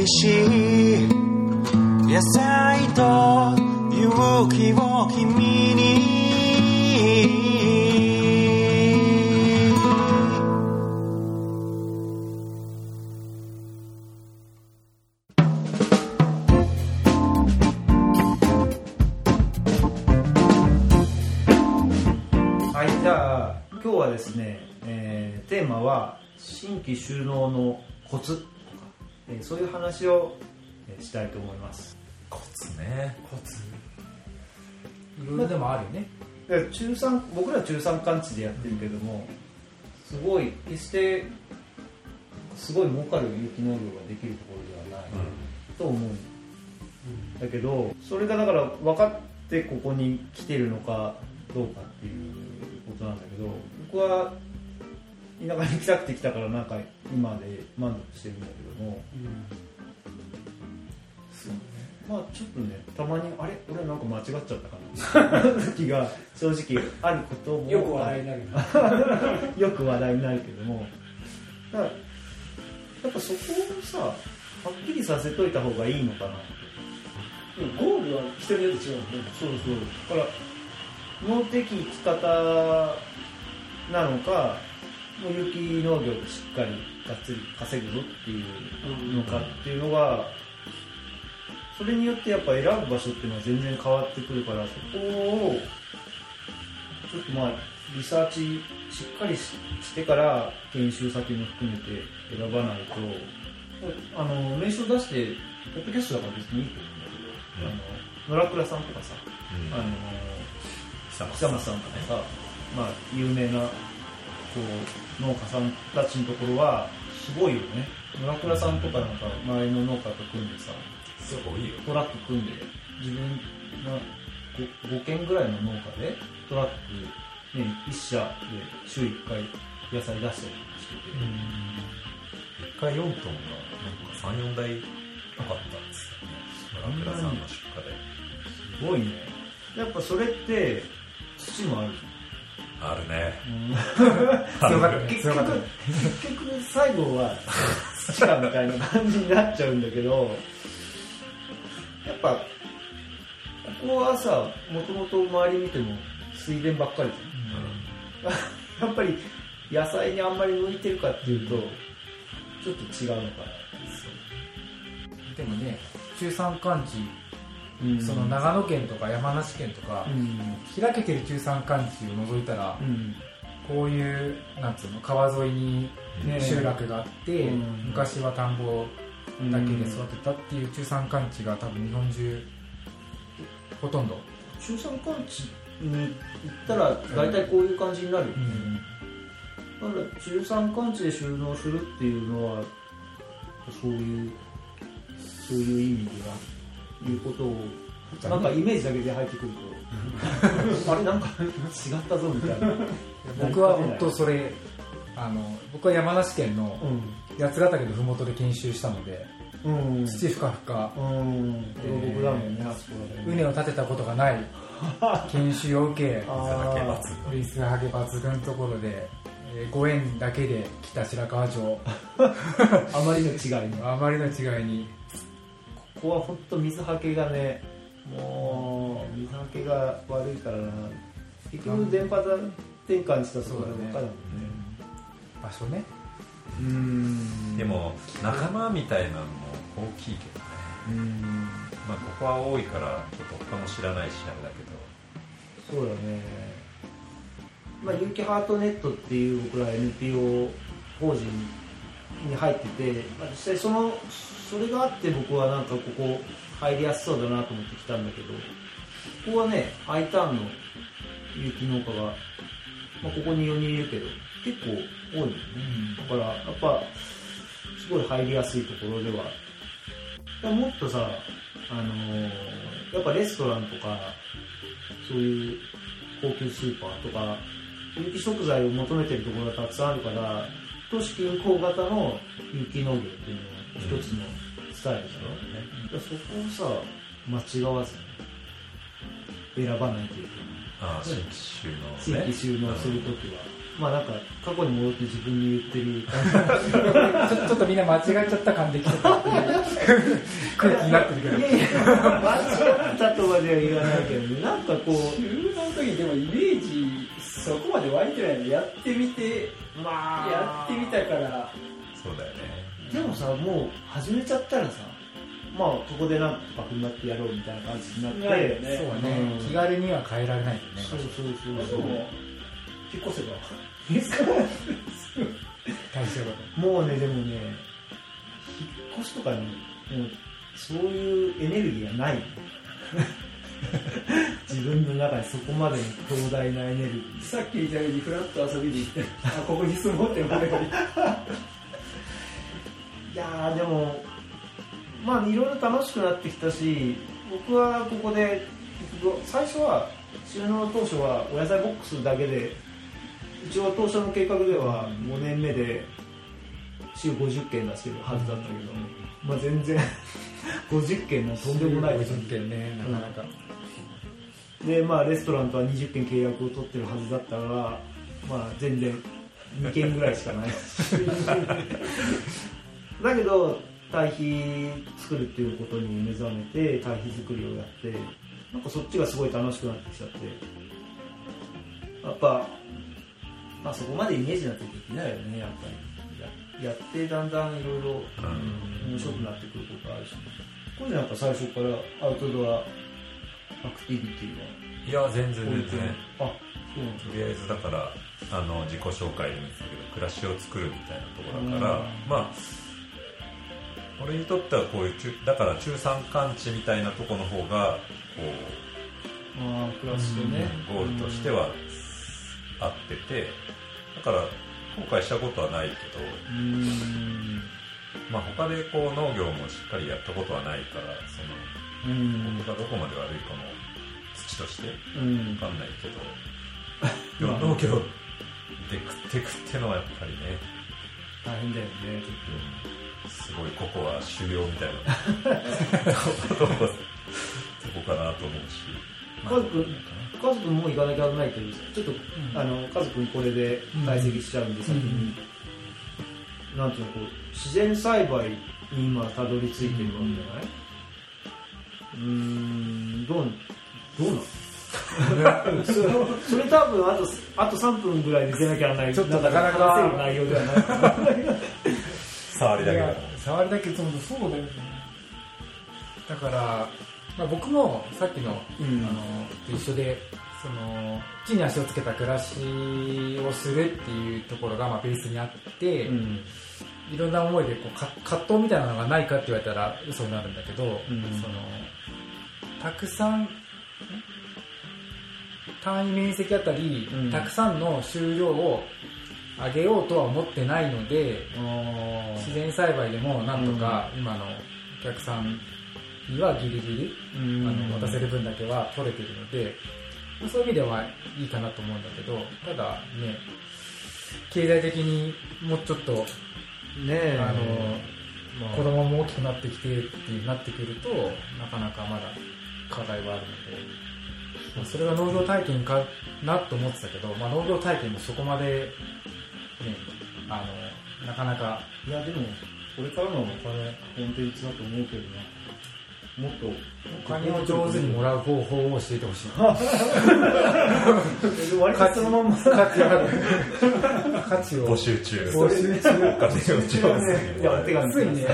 味しい野菜と勇気を君に。はい、じゃあ今日はですね、えーテーマは新規収納のコツ、えーそういう話を、えーしたいと思います。コツね。コツ。いろいろでもあるよね。で中産僕ら中産間地でやってるけども、すごい決してすごい儲かる有機農業ができるところではない、と思うん。だけどそれがだから分かってここに来てるのかどうかっていうことなんだけど僕は田舎に来たくて来たからなんか今で満足してるんだけども、まあちょっとねたまにあれ？俺なんか間違っちゃったかな？時が正直あることも。よく笑いになる よく話題になるけども。だからやっぱそこをさはっきりさせといた方がいいのかなゴールは人によって違うもんね。そうそう。だから農的生き方なのか有機農業でしっかりがっつり稼ぐぞっていうのかっていうのがそれによってやっぱ選ぶ場所っていうのは全然変わってくるからそこをちょっとまあリサーチしっかりししてから研修先も含めて選ばないとあの名称出してポッドキャストだから別にいいと思うんだけど、あの野良倉さんとかさ、うん。あの久松さんとかさ、まあ、有名なこう農家さんたちのところはすごいよね。野良倉さんとかなんか周りの農家と組んでさすごいよ。トラック組んで自分が 5, 5軒ぐらいの農家でトラック、ね、1社で週1回野菜出したりしてて、一回4トンがなんか34台なかったんですよね。村倉さんの出荷で。すごいね。やっぱそれって土もあるじあるね。ゃん。強かったね結局ね結局最後は土かみたいな感じになっちゃうんだけどやっぱここはさもともと周り見ても水田ばっかりじゃん。やっぱり野菜にあんまり向いてるかっていうとちょっと違うのかでもね中山間地な、その長野県とか山梨県とかうん。開けてる中山間地を除いたらうん。こういうなんつうの川沿いにね集落があってうん。昔は田んぼだけで育てたっていう中山間地が多分日本中ほとんど。中山間地に行ったら大体こういう感じになるよね、だから中山間地で収納するっていうのはそういうそういう意味ではいうことをなんかイメージだけで入ってくると あれなんか違ったぞみたいな。僕は本当それあの僕は山梨県のう八ヶ岳の麓で研修したのでんうん。土ふかふか。うん。僕だもんねあそこだね。畝を立てたことがない 研修を受け水はけ抜群のところで、えーご縁だけで来た白川町 あまりの違いに。あまりの違いにここは本当水はけがねもう水はけが悪いからな。結局電波転換したところばっかだもんね。場所ね。うん。でも仲間みたいなのも大きいけどね。うん。まあここは多いからちょっと他も知らないしあれだけど。そうだね。まあ有機ハートネットっていう僕ら NPO 法人に入ってて、まあ、実際そのそれがあって僕はなんかここ入りやすそうだなと思って来たんだけどここはね I ターンの有機農家が、まあ、ここに4人いるけど結構多いよね、だからやっぱすごい入りやすいところではでももっとさ、あのーやっぱレストランとかそういう高級スーパーとか有機食材を求めてるところがたくさんあるから都市近郊型の有機農業っていうのが一つのスタイルだろうね、だからそこをさ間違わずに選ばないといけない。ああ新規収納ね。新規収納するときは、まあなんか過去に戻って自分に言ってる感ちょ ちょっとみんな間違っちゃった感で来てた。っていう空気になってるけど。間違ったとまでは言わないけどねなんかこう。収納の時にでもイメージそこまで湧いてないのやってみてまあ。やってみたから。そうだよね。でもさもう始めちゃったらさまあここでなんとか踏ん張ってやろうみたいな感じになってなるよね。そうね、うん。気軽には変えられないよねそうそうそうそう。引っ越せば。大したこともうねでもね引っ越しとかにもうそういうエネルギーがない自分の中にそこまでの強大なエネルギー。さっき言ったようにフラッと遊びに行ってあここに住もうって思えばいいいやーでもまあいろいろ楽しくなってきたし僕はここで最初は収納当初はお野菜ボックスだけで一応当初の計画では5年目で週50件出してるはずだったけど、まあ全然 50件なんてとんでもない。です50件ねなかなか、でまあレストランとは20件契約を取ってるはずだったがまあ全然2件ぐらいしかない。だけど堆肥作るっていうことに目覚めて堆肥作りをやってなんかそっちがすごい楽しくなってきちゃって。やっぱまあそこまでイメージなんてできないよねやっぱりややってだんだんいろいろ面白くなってくることあるし。これなんか最初からアウトドアアクティビティは？いや全然全然。あそうなんだとりあえずだからあの自己紹介でも言ってたけど暮らしを作るみたいなところだから、うん。まあ俺にとってはこういう中だから中山間地みたいなとこの方がこうああ暮らしとね。ゴールとしては合っててだから後悔したことはないけど、うん。まあ、他でこう農業もしっかりやったことはないからそのうん。僕がどこまで悪いかも土としてうん。分かんないけど でも農業で食っていくってのはやっぱりね大変だよね。すごいここは修行みたいな とこかなと思うし家族家族もう行かなきゃないけどちょっと、あの家族にこれで解析しちゃうん。で先に、なんていうのこう自然栽培に今たどり着いてるわけじゃない？うんどうどうなの？そ れそれ多分あとあと3分ぐらいで出なきゃならない。ちょっとなかなか。話せる内容ではない。触りだけだいや触りだけどそうだよね。だから、まあ、僕もさっきの,、うん。あのと一緒でその地に足をつけた暮らしをするっていうところがまあベースにあって、うん。いろんな思いでこうか葛藤みたいなのがないかって言われたら嘘になるんだけど、ん。そのたくさんん単位面積あたり、うん。たくさんの収量を上げようとは思ってないのであ自然栽培でもなんとか今のお客さんにはギリギリ、ーあの渡せる分だけは取れてるのでそういう意味ではいいかなと思うんだけどただね経済的にもうちょっとねえ。あのまあ。子供も大きくなってきてってなってくるとなかなかまだ課題はあるので、まあそれが農業体験かなと思ってたけど、まあ、農業体験もそこまで、ね、あのなかなかいやでもこれからのお金コンテンツだと思うけどなもっとお金を上手にもらう方法を教えてほしい。割とそのまんま。価値ある価値を。募集中募集中お金を上手に。ついね。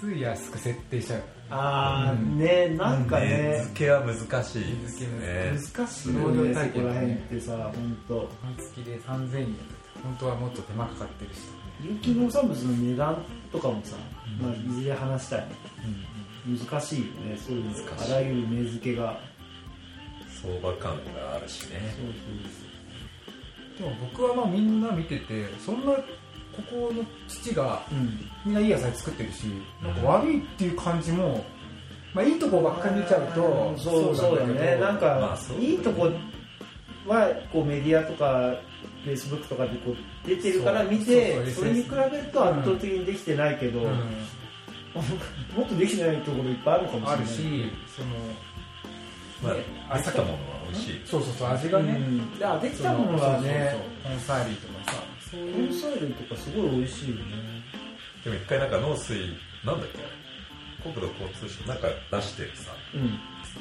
つい安く設定しちゃう。ああねなんかね。ね付けは難しいですね。難しいよねそこら辺ってさ本当半月で3000円。本当はもっと手間かかってるし、有機農産物の値段とかもさ、まあ、いずれ話したい。難しいよね。そういうあらゆる値付けが。相場感があるしね。でも僕はまあみんな見ててそんなここの土がうん。みんないい野菜作ってるしなんか悪いっていう感じも、まあ、いいとこばっかり見ちゃうとそうそうだね。なんか、いいとこはこうメディアとかフェイスブックとかでこう出てるから見てそれに比べると圧倒的にできてないけど、うん。もっとできてないところいっぱいあるかもしれない。あるしそのまあねできたものは美味しい。そうそうそう味がね、うん。であできたものはねそうそうそう根菜類とかさ。そういう。根菜類とかすごい美味しいよね。でも一回なんか農水なんだっけ？国土交通省なんか出してるさうん。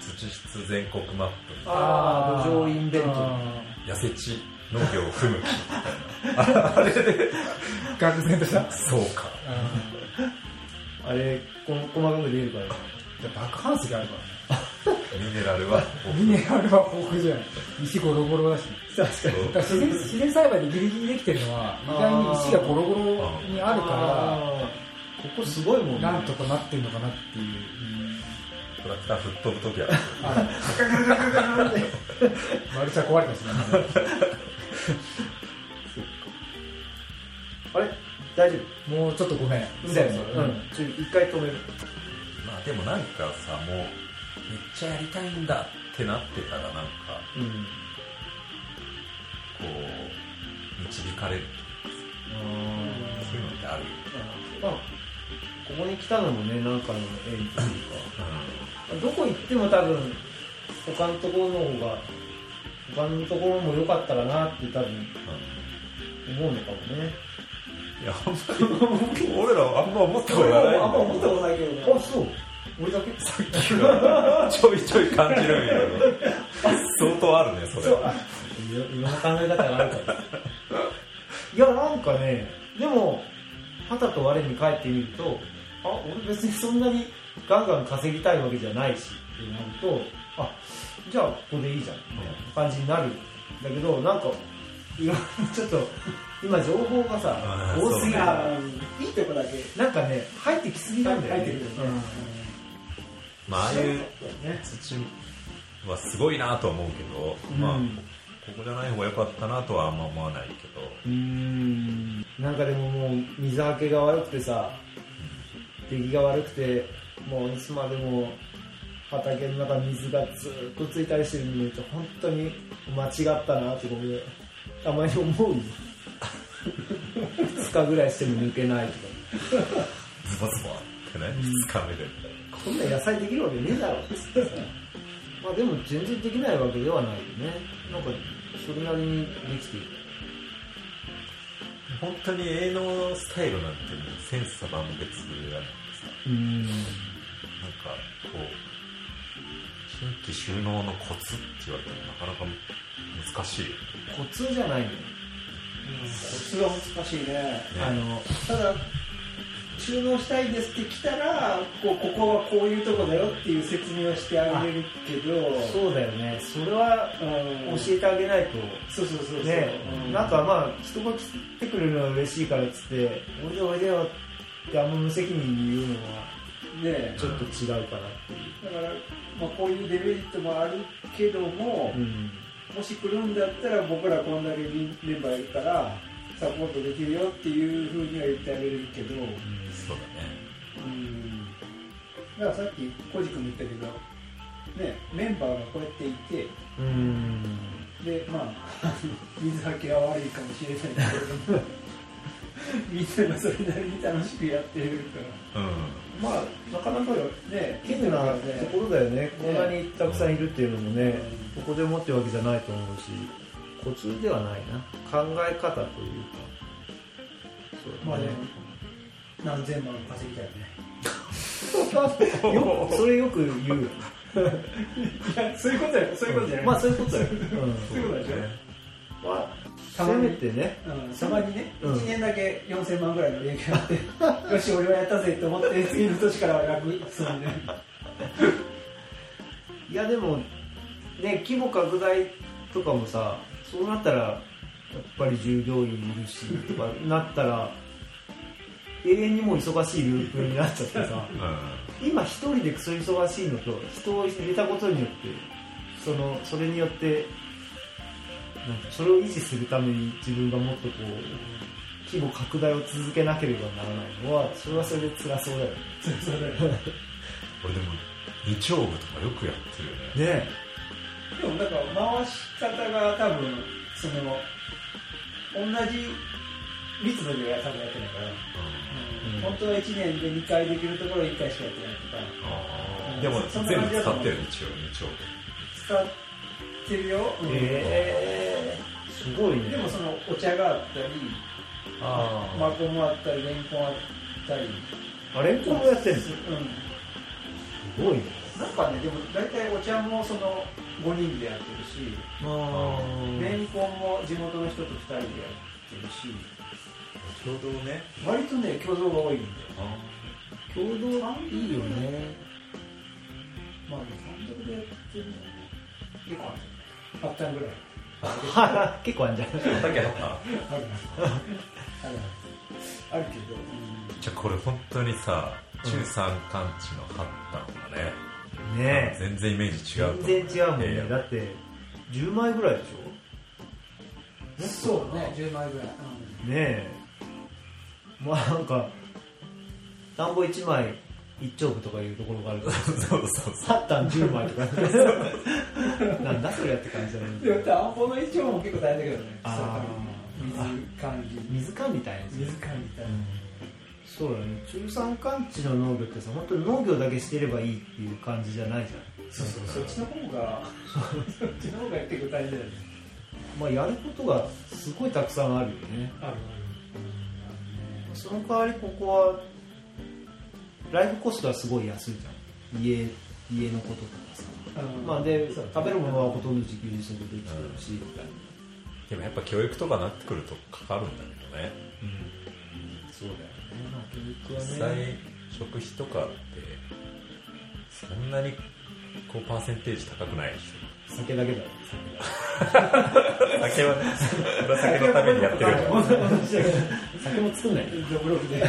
土質全国マップあー土壌インベント。あ痩せ地農業不向きみたいなあれでー愕然とした？そうか。あれこ細かく出るから。じゃあ爆発石あるからね。ミネラルはミネラルは豊富じゃない。石ゴロゴロだし。確かそうだから自然自然栽培でギリギリできてるのは意外に石がゴロゴロにあるかあーここすごいもんね。らなんとかなってるのかなっていう、トラクター吹っ飛ぶ時はあガガガガガガってマルチャ壊れたしねあれ？大丈もうちょっとごめん。夫だよねそうそう。うん。ちょ一回止める。まあでもなんかさもうめっちゃやりたいんだってなってたらなんかうん。こう導かれる。そういうのってあるよ、まあここに来たのもねなんかの縁というか。どこ行っても多分他のところの方が他のところも良かったらなって多分思うのかもね。いやあんまり俺らはあんま思ったことがないあんま思ったことないけどね。あそう。俺だけ？さっきはちょいちょい感じるんやけど。相当あるねそれは。そうあいろんな考え方があるから。いやなんかねでも旗と我に帰ってみるとあ俺別にそんなにガンガン稼ぎたいわけじゃないしってなるとあじゃあここでいいじゃんみたいな感じになるんだけどなんかいろいろちょっと今情報がさ多すぎる。いいとこだけ。なんかね入ってきすぎなんだよね。入ってくるまあああいうね。土はすごいなとは思うけど、まあうんここじゃない方が良かったなとはあんま思わないけど。うーん。なんかでももう水はけが悪くてさ出来が悪くてもういつまでも畑の中水がずっとついたりしてるの見ると本当に間違ったなって僕たまに思うよ。2日ぐらいしても抜けないとか。ズボズボってね、2日目で。こんな野菜できるわけねえだろ。っつってさまあでも全然できないわけではないよね。なんかそれなりにできている。本当に営農スタイルなんてもう千差万別やのにさうん。なんかこう新規収納のコツって言われてもなかなか難しいコツじゃないのよコツは難しいね。あのただ収納したいですって来たらこうここはこういうとこだよっていう説明をしてあげるけどそうだよね。それはうん。教えてあげないと。そうそうそうそう。ね、うん。なんかまあ人が来てくれるのは嬉しいからっつって「おいでおいでよ」ってあんま無責任に言うのはねちょっと違うかなっていう、だから、まあ、こういうデメリットもあるけども、うん。もし来るんだったら僕らこんだけメンバーいるからサポートできるよっていうふうには言ってあげるけど、そうだね。うん。だからさっきコジ君も言ったけど、ね、メンバーがこうやっていてうん。でまあ 水はけは悪いかもしれないけれども みんながそれなりに楽しくやってるかうん。らまあなかなかね変なところだよね。こんなにたくさんいるっていうのもね、うん。ここでもってわけじゃないと思うしコツではないな。考え方というか。そうまあねも何千万稼ぎたいよね。よそれよく言うよ。いやそういうことよ。そういうことじゃない。まあそういうことだよ、そういうことでしょ、うんまあたまにせめてね。うん、たまにね、うん。1年だけ4000万ぐらいの利益があって よし俺はやったぜと思って次の年からは楽そうねいやでもね規模拡大とかもさそうなったらやっぱり従業員いるしとかなったら永遠にもう忙しいループになっちゃってさう今一人でクソ忙しいのと人を入れたことによってそのそれによってなんかそれを維持するために自分がもっとこう規模拡大を続けなければならないのはそれはそれで辛そうだよね。そうだよん俺でも日曜部とかよくやってるよねねでもなんか回し方が多分その同じ密度で多分やってないから、うん。本当は1年で2回できるところを1回しかやってないとかでも全部使ってる日曜日。曜使ってるよ、うん。えー、すごいね。でもそのお茶があったりあーマコもあったりレンコンあったり。あレンコンもやってるんですうすごいね。んなんかねでも大体お茶もその5人でやってるしあレンコンも地元の人と2人でやってるし。共同ね。割とね共同が多いんで共同いいよね。まあね単独でやってるの結構ある八単ぐらい結構あんじゃん。畑あったあるけど、じゃあこれ本当にさ中山間地のハッタンはね、ねえ。全然イメージ違う全然違うもんね。だって10枚ぐらいでしうん、そうね。10枚ぐらい、ょねえ。まあなんか田んぼ1枚一丁部とかいうところがあるから。そうそうそう。サッタン10枚とかなんだそれやって感じだねでも田んぼの一応も結構大変だけどね。あー。水管理。水管理大変ですよ水管理大変、そうだね。中山間地の農業ってさ本当に農業だけしてればいいっていう感じじゃないじゃん。そうそう。そっちの方が そっちの方が結構大変だよね。まあやることがすごいたくさんあるよね。あるある。その代わりここはライフコストはすごい安いじゃん。家家のこととかさ。うん。まあで食べるものはほとんど自給自足できてるし、でもやっぱ教育とかなってくるとかかるんだけどね。そうだよね。まあ教育実はね。際食費とかってそんなにこうパーセンテージ高くないでし酒だけだよ。ょ酒は酒のためにやってるから。酒も作んない。どぶろくで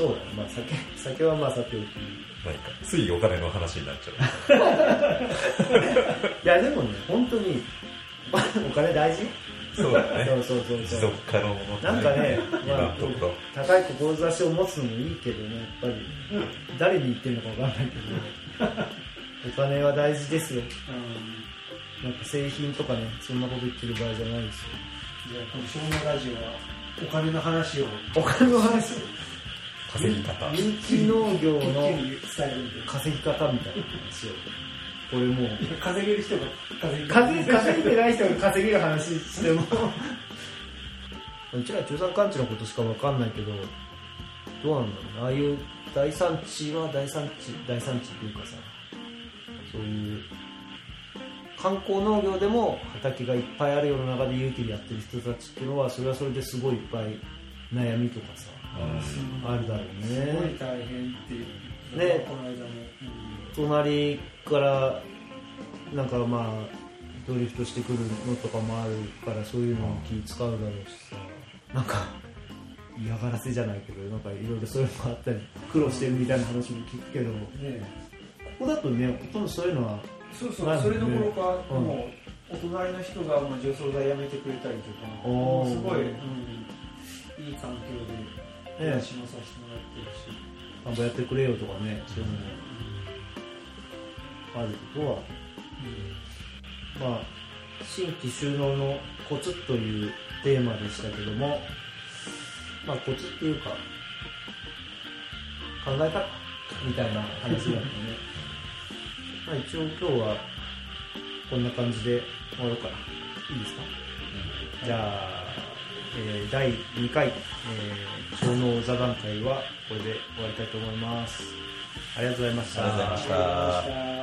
そうだねまあ酒酒はまあさておきなんかついお金の話になっちゃ いやでもね本当に お金大事？うそうだね。そうそうそう持そう。続可能のなんかね、今まあ高い志を持つのもいいけどねやっぱり。誰に言ってるのか分かんないけど。お金は大事ですよ。うん。なんか製品とかねそんなこと言ってる場合じゃないですよ。じゃあこの少年ラジオはお金の話を。お金の話？稼ぎ方。有機農業の稼ぎ方みたいな話を。これもう。稼げる人が稼ぎ稼い稼いでない人が稼げる話しても。うちら中山間地のことしか分かんないけどどうなんだろうね。ああいう大産地は大産地大産地っていうかさそういう観光農業でも畑がいっぱいある世の中で有機でやってる人たちっていうのはそれはそれですごいいっぱい悩みとかさあるだろうすごい。ね大変ってい。うねこの間も、隣からなんかまあドリフトしてくるのとかもあるからそういうのに気使うだろうしさ。なんか嫌がらせじゃないけどなんかいろいろそういうのもあったり苦労してるみたいな話も聞くけど。ねこだとねほとんどそう。いうのはそうそう、それどころか、うんもうお隣の人がもう除草剤やめてくれたりとかすごい、うん、いい環境で暮ねらしもさせてもらってるし、田んぼやってくれよとかねそういうのもあることはまあ新規収納のコツというテーマでしたけどもまあコツっていうか考え方みたいな話だったね。まあ一応今日はこんな感じで終わろうかな。いいですか、じゃあ、えー第2回、えー、小脳座談会はこれで終わりたいと思います。ありがとうございましたありがとうございました。ありがとうございました。